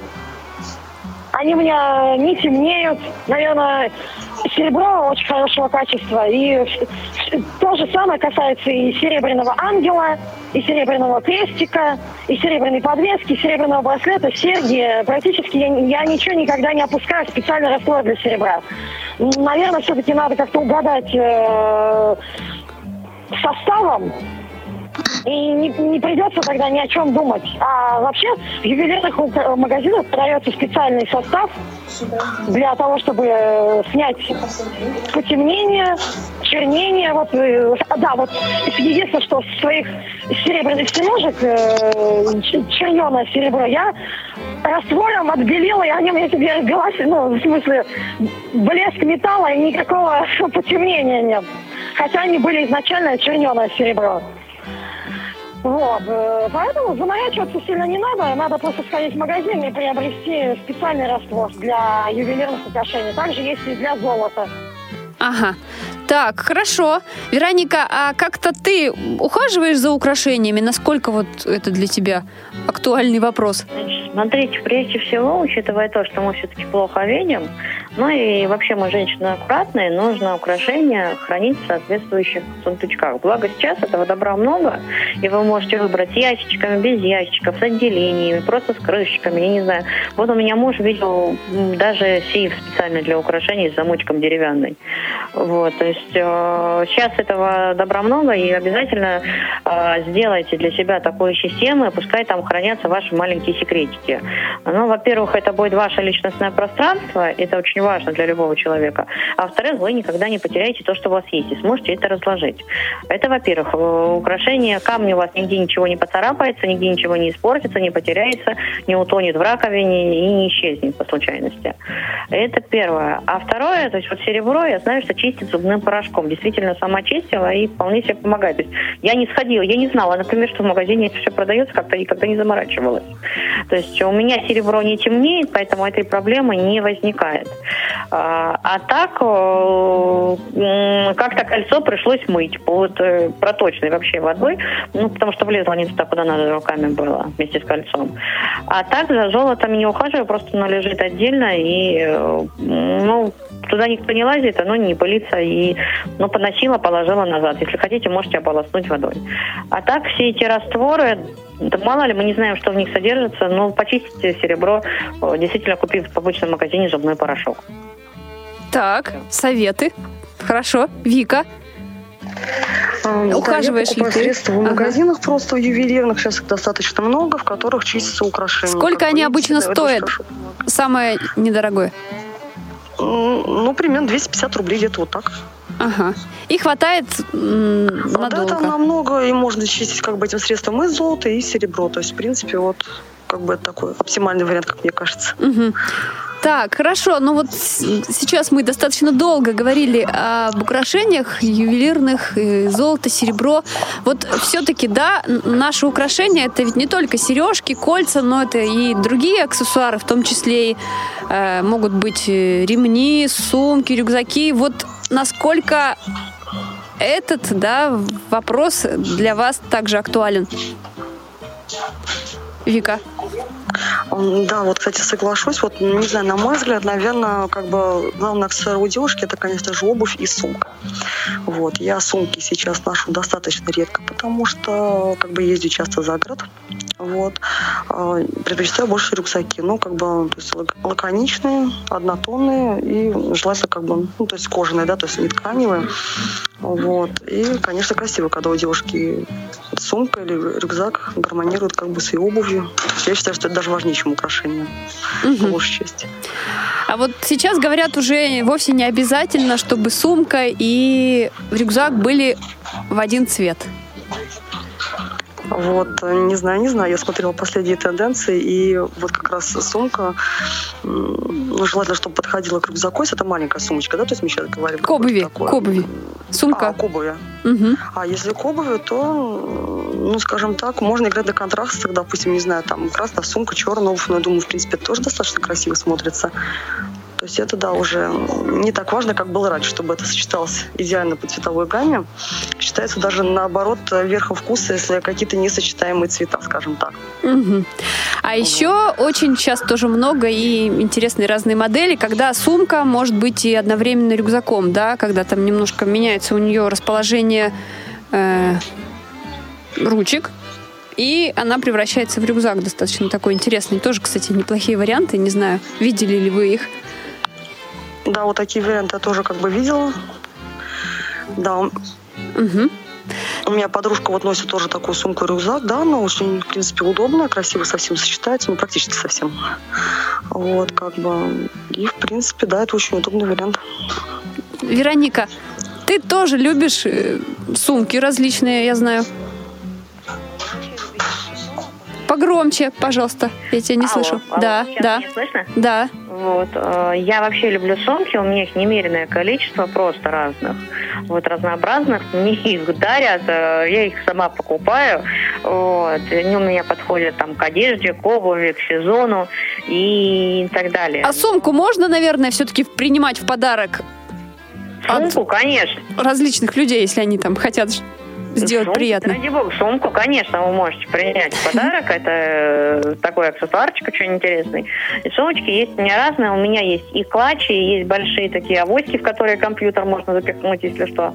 Они у меня не темнеют. Наверное, серебро очень хорошего качества. И то же самое касается и серебряного ангела, и серебряного крестика, и серебряной подвески, и серебряного браслета, серьги. Практически я, я ничего никогда не опускаю в специальный раствор для серебра. Наверное, все-таки надо как-то угадать э, составом, и не, не придется тогда ни о чем думать. А вообще в ювелирных ук- магазинах продается специальный состав для того, чтобы э, снять потемнение, чернение. Вот, э, да, вот единственное, что с своих серебряных э, ч- черненое серебро, я раствором отбелила, и они мне теперь глаз, ну, в смысле, блеск металла и никакого *laughs* потемнения нет. Хотя они были изначально черненое серебро. Вот, э, поэтому заморачиваться сильно не надо, надо просто сходить в магазин и приобрести специальный раствор для ювелирных украшений. Также есть и для золота. Ага. Так, хорошо. Вероника, а как-то ты ухаживаешь за украшениями? Насколько вот это для тебя актуальный вопрос? Значит, смотрите, прежде всего, учитывая то, что мы все-таки плохо видим, ну и вообще мы женщины аккуратные, нужно украшения хранить в соответствующих сундучках. Благо сейчас этого добра много, и вы можете выбрать ящичками, без ящичков, с отделениями, просто с крышечками, я не знаю. Вот у меня муж видел даже сейф специально для украшений с замочком деревянный. Вот, то есть э, сейчас этого добра много, и обязательно э, сделайте для себя такую систему, и пускай там хранятся ваши маленькие секретики. Ну, во-первых, это будет ваше личностное пространство, это очень важно для любого человека. А во-вторых, вы никогда не потеряете то, что у вас есть, и сможете это разложить. Это, во-первых, Э, украшение, камни у вас нигде ничего не поцарапается, нигде ничего не испортится, не потеряется, не утонет в раковине и не исчезнет по случайности. Это первое. А второе, то есть вот серебро, я знаю, что чистит зубным порошком. Действительно, сама чистила и вполне себе помогает. Я не сходила, я не знала, например, что в магазине это все продается, как-то никогда не заморачивалась. То есть у меня серебро не темнеет, поэтому этой проблемы не возникает. А, а так, как-то кольцо пришлось мыть вот, э, проточной вообще водой, ну, потому что влезла не туда, куда надо руками было, вместе с кольцом. А так за золотом не ухаживаю, просто оно лежит отдельно, и, э, ну, туда никто не лазит, оно не пылится, и, ну, поносила, положила назад. Если хотите, можете ополоснуть водой. А так все эти растворы, да мало ли, мы не знаем, что в них содержится, но почистите серебро, э, действительно купив в обычном магазине зубной порошок. Так, советы. Хорошо. Вика, А, да, Ухаживаешь я покупаю ты? средства в Ага. магазинах просто ювелирных, сейчас их достаточно много, в которых чистятся украшения. Сколько Как они бы, обычно стоят? самое недорогое. Ну, примерно 250 рублей где-то вот так. Ага. И хватает А, Да, надолго. намного, и можно чистить как бы этим средством и золото, и серебро. То есть, в принципе, вот как бы это такой оптимальный вариант, как мне кажется. Мгм. Так, хорошо. Ну вот сейчас мы достаточно долго говорили об украшениях ювелирных, э, золото, серебро. Вот все-таки, да, наши украшения это ведь не только сережки, кольца, но это и другие аксессуары, в том числе и э, могут быть э, ремни, сумки, рюкзаки. Вот насколько этот, да, вопрос для вас также актуален? Вика. Да, вот, кстати, соглашусь. Вот, не знаю, на мой взгляд, наверное, как бы главный аксессуар у девушки это, конечно же, обувь и сумка. Вот, я сумки сейчас ношу достаточно редко, потому что как бы езжу часто за город. Вот. А, Предпочитаю больше рюкзаки. Ну, как бы, то есть лак- лаконичные, однотонные и желательно как бы, ну, то есть кожаные, да, то есть не тканевые. Вот. И, конечно, красиво, когда у девушки сумка или рюкзак гармонирует как бы с ее обувью. Я считаю, что это даже важнее, чем украшение, по Мгм. большей части. А вот сейчас говорят уже вовсе не обязательно, чтобы сумка и рюкзак были в один цвет. Вот, не знаю, не знаю, я смотрела последние тенденции, и вот как раз сумка, ну, желательно, чтобы подходила к рюкзаку, если это маленькая сумочка, да, то есть мы сейчас говорим. К обуви, к обуви. Сумка. А, к обуви. Мгм. А если к обуви, то, ну, скажем так, можно играть до контраста, допустим, не знаю, там красная сумка, черная обувь, но я думаю, в принципе, тоже достаточно красиво смотрится. То есть это, да, уже не так важно, как было раньше, чтобы это сочеталось идеально по цветовой гамме. Считается даже наоборот верхом вкуса, если какие-то несочетаемые цвета, скажем так. Мгм. А еще очень сейчас тоже много и интересные разные модели, когда сумка может быть и одновременно рюкзаком, да, когда там немножко меняется у нее расположение э, ручек, и она превращается в рюкзак достаточно такой интересный. Тоже, кстати, неплохие варианты, не знаю, видели ли вы их. Да, вот такие варианты я тоже как бы видела. Да, у Мгм. у меня подружка вот носит тоже такую сумку-рюкзак, да, она очень, в принципе, удобная, красиво совсем сочетается, ну, практически совсем. Вот, как бы, и, в принципе, да, это очень удобный вариант. Вероника, ты тоже любишь э, сумки различные, я знаю. Погромче, пожалуйста, я тебя не Алло, слышу. алло, да, да, меня слышно? да. Вот. э, Я вообще люблю сумки, у меня их немереное количество, просто разных. Вот разнообразных. Мне их дарят, э, я их сама покупаю. Вот. Они у меня подходят там к одежде, к обуви, к сезону и так далее. А сумку можно, наверное, все-таки принимать в подарок? от Сумку, конечно. различных людей, если они там хотят сделать Сумку, приятно. Ради бога, сумку, конечно, вы можете принять подарок. Это э, такой аксессуарчик очень интересный. И сумочки есть у меня разные. У меня есть и клатчи, и есть большие такие авоськи, в которые компьютер можно запихнуть, если что.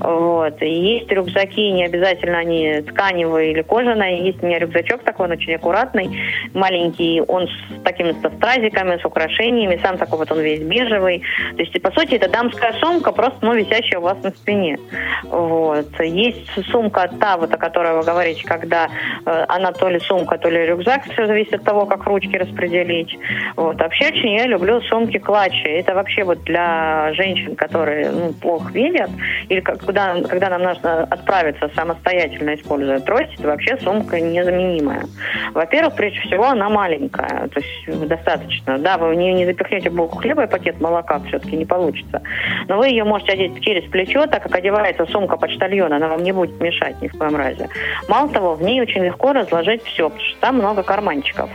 Вот. И есть рюкзаки, не обязательно они тканевые или кожаные. Есть у меня рюкзачок такой, он очень аккуратный, маленький. Он с такими со стразиками, с украшениями. Сам такой вот он весь бежевый. То есть, по сути, это дамская сумка, просто, ну, висящая у вас на спине. Вот. Есть сумка та, вот, о которой вы говорите, когда э, она то ли сумка, то ли рюкзак, все зависит от того, как ручки распределить. Вот. Вообще очень я люблю сумки клатчи. Это вообще вот для женщин, которые ну, плохо видят, или как- куда, когда нам нужно отправиться самостоятельно, используя трость, это вообще сумка незаменимая. Во-первых, прежде всего, она маленькая, то есть достаточно. Да, вы в нее не запихнете булку хлеба и пакет молока, все-таки не получится. Но вы ее можете одеть через плечо, так как одевается сумка почтальона, она вам не будет мешать ни в коем разе. Мало того, в ней очень легко разложить все, потому что там много карманчиков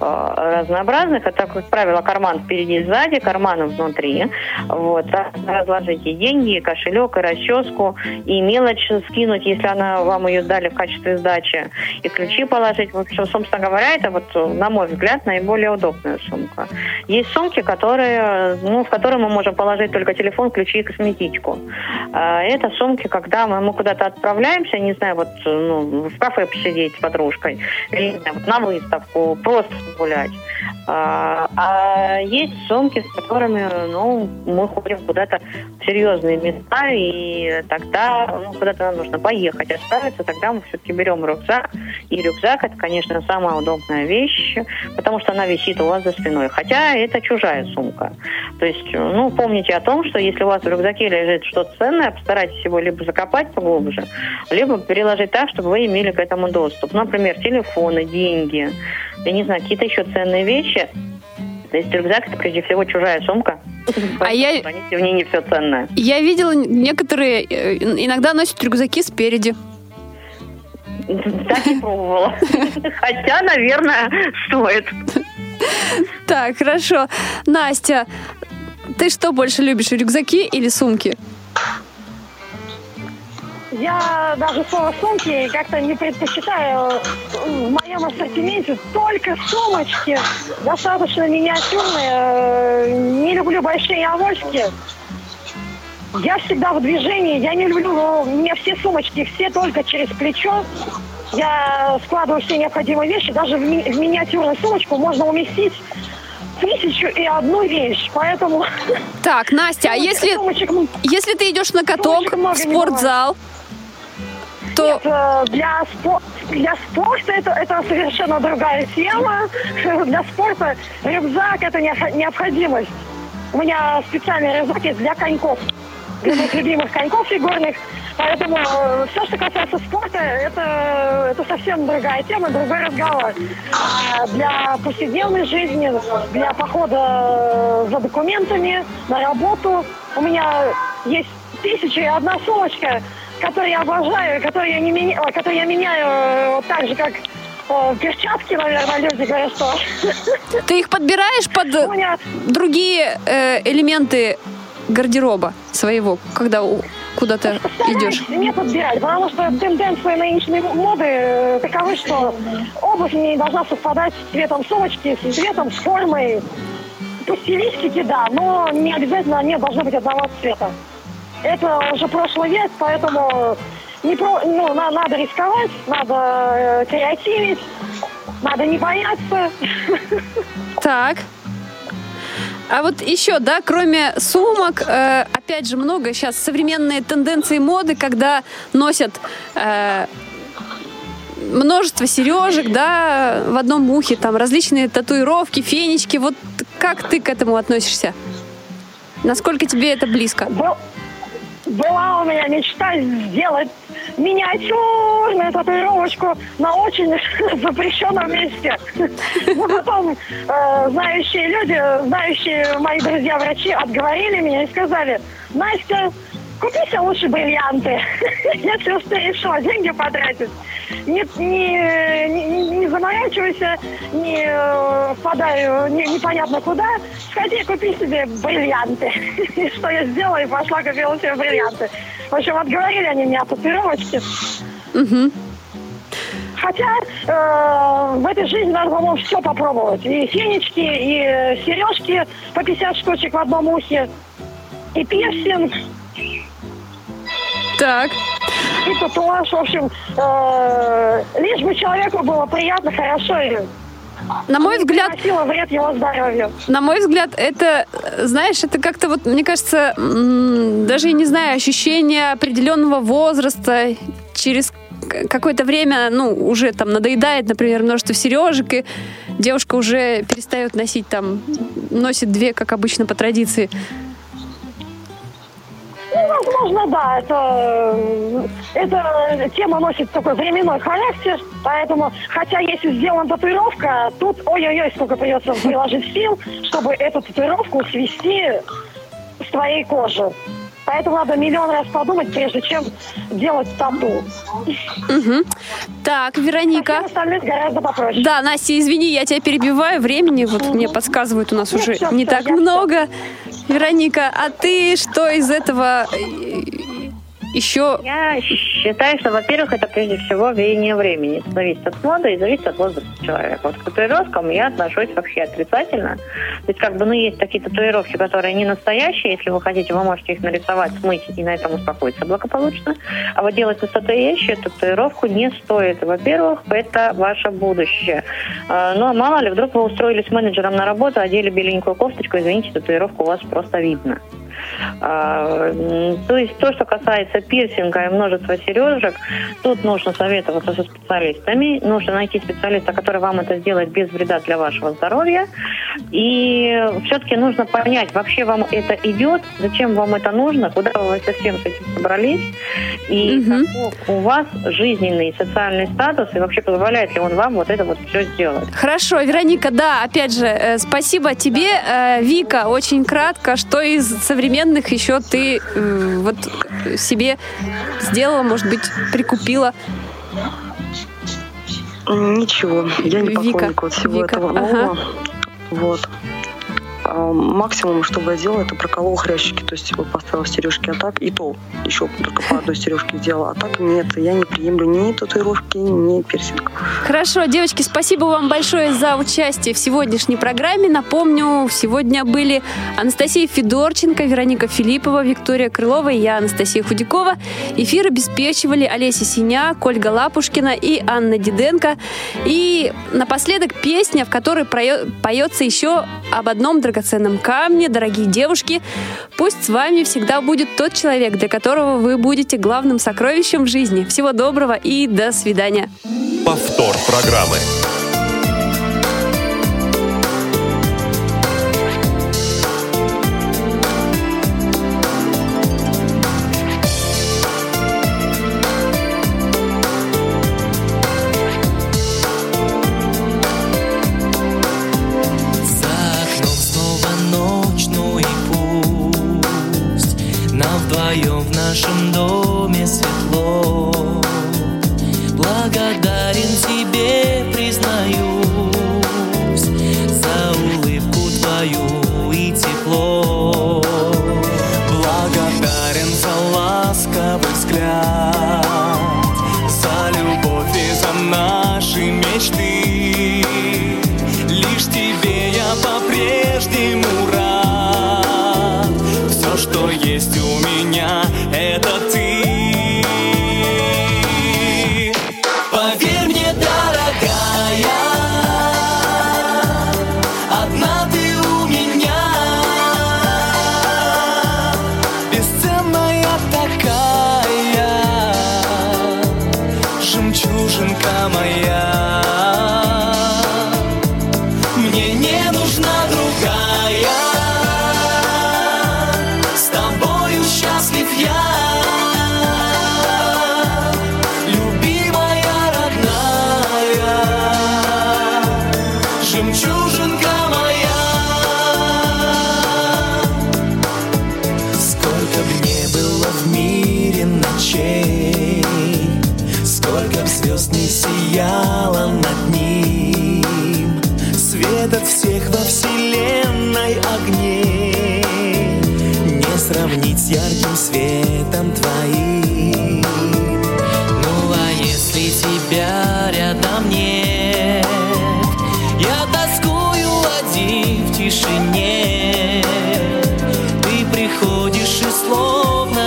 разнообразных. Это, как правило, карман впереди и сзади, карманы внутри. Вот. Раз- Разложить и деньги, кошелек, и расческу, и мелочь скинуть, если она вам ее дали в качестве сдачи, и ключи положить. В общем, собственно говоря, это вот, на мой взгляд, наиболее удобная сумка. Есть сумки, которые, ну, в которые мы можем положить только телефон, ключи и косметичку. А, Это сумки, когда мы, мы куда-то отправляемся, не знаю, вот ну, в кафе посидеть с подружкой, или на выставку, просто гулять. А, а есть сумки, с которыми ну, мы ходим куда-то в серьезные места, и тогда ну, куда-то нам нужно поехать, отправиться, тогда мы все-таки берем рюкзак. И рюкзак это, конечно, самая удобная вещь, потому что она висит у вас за спиной. Хотя это чужая сумка. То есть, ну, помните о том, что если у вас в рюкзаке лежит что-то ценное, постарайтесь его либо закопать поглубже, либо переложить так, чтобы вы имели к этому доступ. Например, телефоны, деньги, я не знаю, какие-то еще ценные вещи. То есть рюкзак это прежде всего чужая сумка. А я- в ней не все ценное. Я видела, некоторые э, иногда носят рюкзаки спереди. Так не пробовала. *laughs* Хотя, наверное, стоит. Так, хорошо. Настя, ты что больше любишь, рюкзаки или сумки? Я даже слово сумки как-то не предпочитаю. В моем ассортименте только сумочки, достаточно миниатюрные. Не люблю большие авоськи. Я всегда в движении, я не люблю, у меня все сумочки, все только через плечо. Я складываю все необходимые вещи, даже в, ми- в миниатюрную сумочку можно уместить тысячу и одну вещь. Поэтому Так, Настя, а если, сумочек если ты идешь на каток в спортзал, то Нет, э, для, спо- для спорта это, это совершенно другая тема. *laughs* Для спорта рюкзак это необх- необходимость. У меня специальный рюкзак для коньков, для моих любимых коньков фигурных. Поэтому все, что касается спорта, это, это совсем другая тема, другой разговор. А для повседневной жизни, для похода за документами, на работу, у меня есть тысяча и одна сумочка, которую я обожаю, которую я, не меня... ой, которую я меняю э, вот так же, как э, перчатки, наверное, люди говорят, что *laughs* ты их подбираешь под меня другие э, элементы гардероба своего, когда куда-то идешь. не подбирать, потому что тенденции нынешней моды э, таковы, что обувь не должна совпадать с цветом сумочки, с цветом, с формой. По стилистике, да, но не обязательно они должны быть одного цвета. Это уже прошлый век, поэтому не про, ну, на- надо рисковать, надо э, креативить, надо не бояться. *laughs* Так. А вот еще, да, кроме сумок, э, опять же, много сейчас современные тенденции моды, когда носят э, множество сережек, да, в одном ухе, там различные татуировки, фенечки. Вот как ты к этому относишься? Насколько тебе это близко? Был- была у меня мечта сделать миниатюрную татуировочку на очень *laughs* запрещенном месте. Но потом э, знающие люди, знающие мои друзья-врачи отговорили меня и сказали, Настя, купи лучше бриллианты. Если ты решила деньги потратить, не, не, не, не заморачивайся, не э, впадай не- непонятно куда. Сходи, купи себе бриллианты. И *laughs* что я сделала, и пошла купила себе бриллианты. В общем, отговорили они меня от татуировочки. Хотя э, в этой жизни надо, по-моему, все попробовать. И фенечки, и э, сережки по 50 штучек в одном ухе, и пирсинг, Так. и татуаж. В общем, э, лишь бы человеку было приятно, хорошо и На мой взгляд, вред его здоровью. На мой взгляд, это, знаешь, это как-то вот, мне кажется, даже, я не знаю, ощущение определенного возраста через какое-то время, ну, уже там надоедает, например, множество сережек, и девушка уже перестает носить там, носит две, как обычно по традиции. Ну, возможно, да, это, э, эта тема носит такой временной характер, поэтому, хотя если сделана татуировка, тут ой-ой-ой, сколько придется приложить сил, чтобы эту татуировку свести с твоей кожи. Поэтому надо миллион раз подумать, прежде чем делать тату. Мгм. Так, Вероника. всем остальным гораздо попроще. Да, Настя, извини, я тебя перебиваю. Времени вот мне подсказывают, у нас Нет, уже всё, не всё, так много. Вероника, а ты что из этого э, еще Я считаю, что, во-первых, это прежде всего веяние времени. Это зависит от моды и зависит от возраста человека. Вот к татуировкам я отношусь вообще отрицательно. То есть, как бы, ну, есть такие татуировки, которые не настоящие. Если вы хотите, вы можете их нарисовать, смыть и на этом успокоиться благополучно. А вот делать настоящую татуировку не стоит. Во-первых, это ваше будущее. А, Ну, а мало ли, вдруг вы устроились менеджером на работу, одели беленькую кофточку, извините, татуировку у вас просто видно. А, То есть то, что касается пирсинга и множества сережек, тут нужно советоваться со специалистами, нужно найти специалиста, который вам это сделает без вреда для вашего здоровья. И все-таки нужно понять, вообще вам это идет, зачем вам это нужно, куда вы совсем с этим собрались, и каков у вас жизненный и социальный статус, и вообще позволяет ли он вам вот это вот все сделать. Хорошо, Вероника, да, опять же, э, спасибо тебе. Э, Вика, очень кратко, что из современных еще ты э, вот себе сделала, может быть, прикупила? Ничего, я не Вика, поклонник вот всего Вика, этого ага. Вот. А, максимум, что бы я сделала, это проколол хрящики. То есть вот поставила сережки, а так и то еще только по одной сережке сделала. А так нет, я не приемлю ни татуировки, ни пирсинг. Хорошо, девочки, спасибо вам большое за участие в сегодняшней программе. Напомню, сегодня были Анастасия Федорченко, Вероника Филиппова, Виктория Крылова и я, Анастасия Худякова. Эфир обеспечивали Олеся Синяк, Ольга Лапушкина и Анна Диденко. И напоследок песня, в которой поется еще об одном драгоценном камне. Дорогие девушки, пусть с вами всегда будет тот человек, для которого вы будете главным сокровищем в жизни. Всего доброго и до свидания. Повтор программы. словно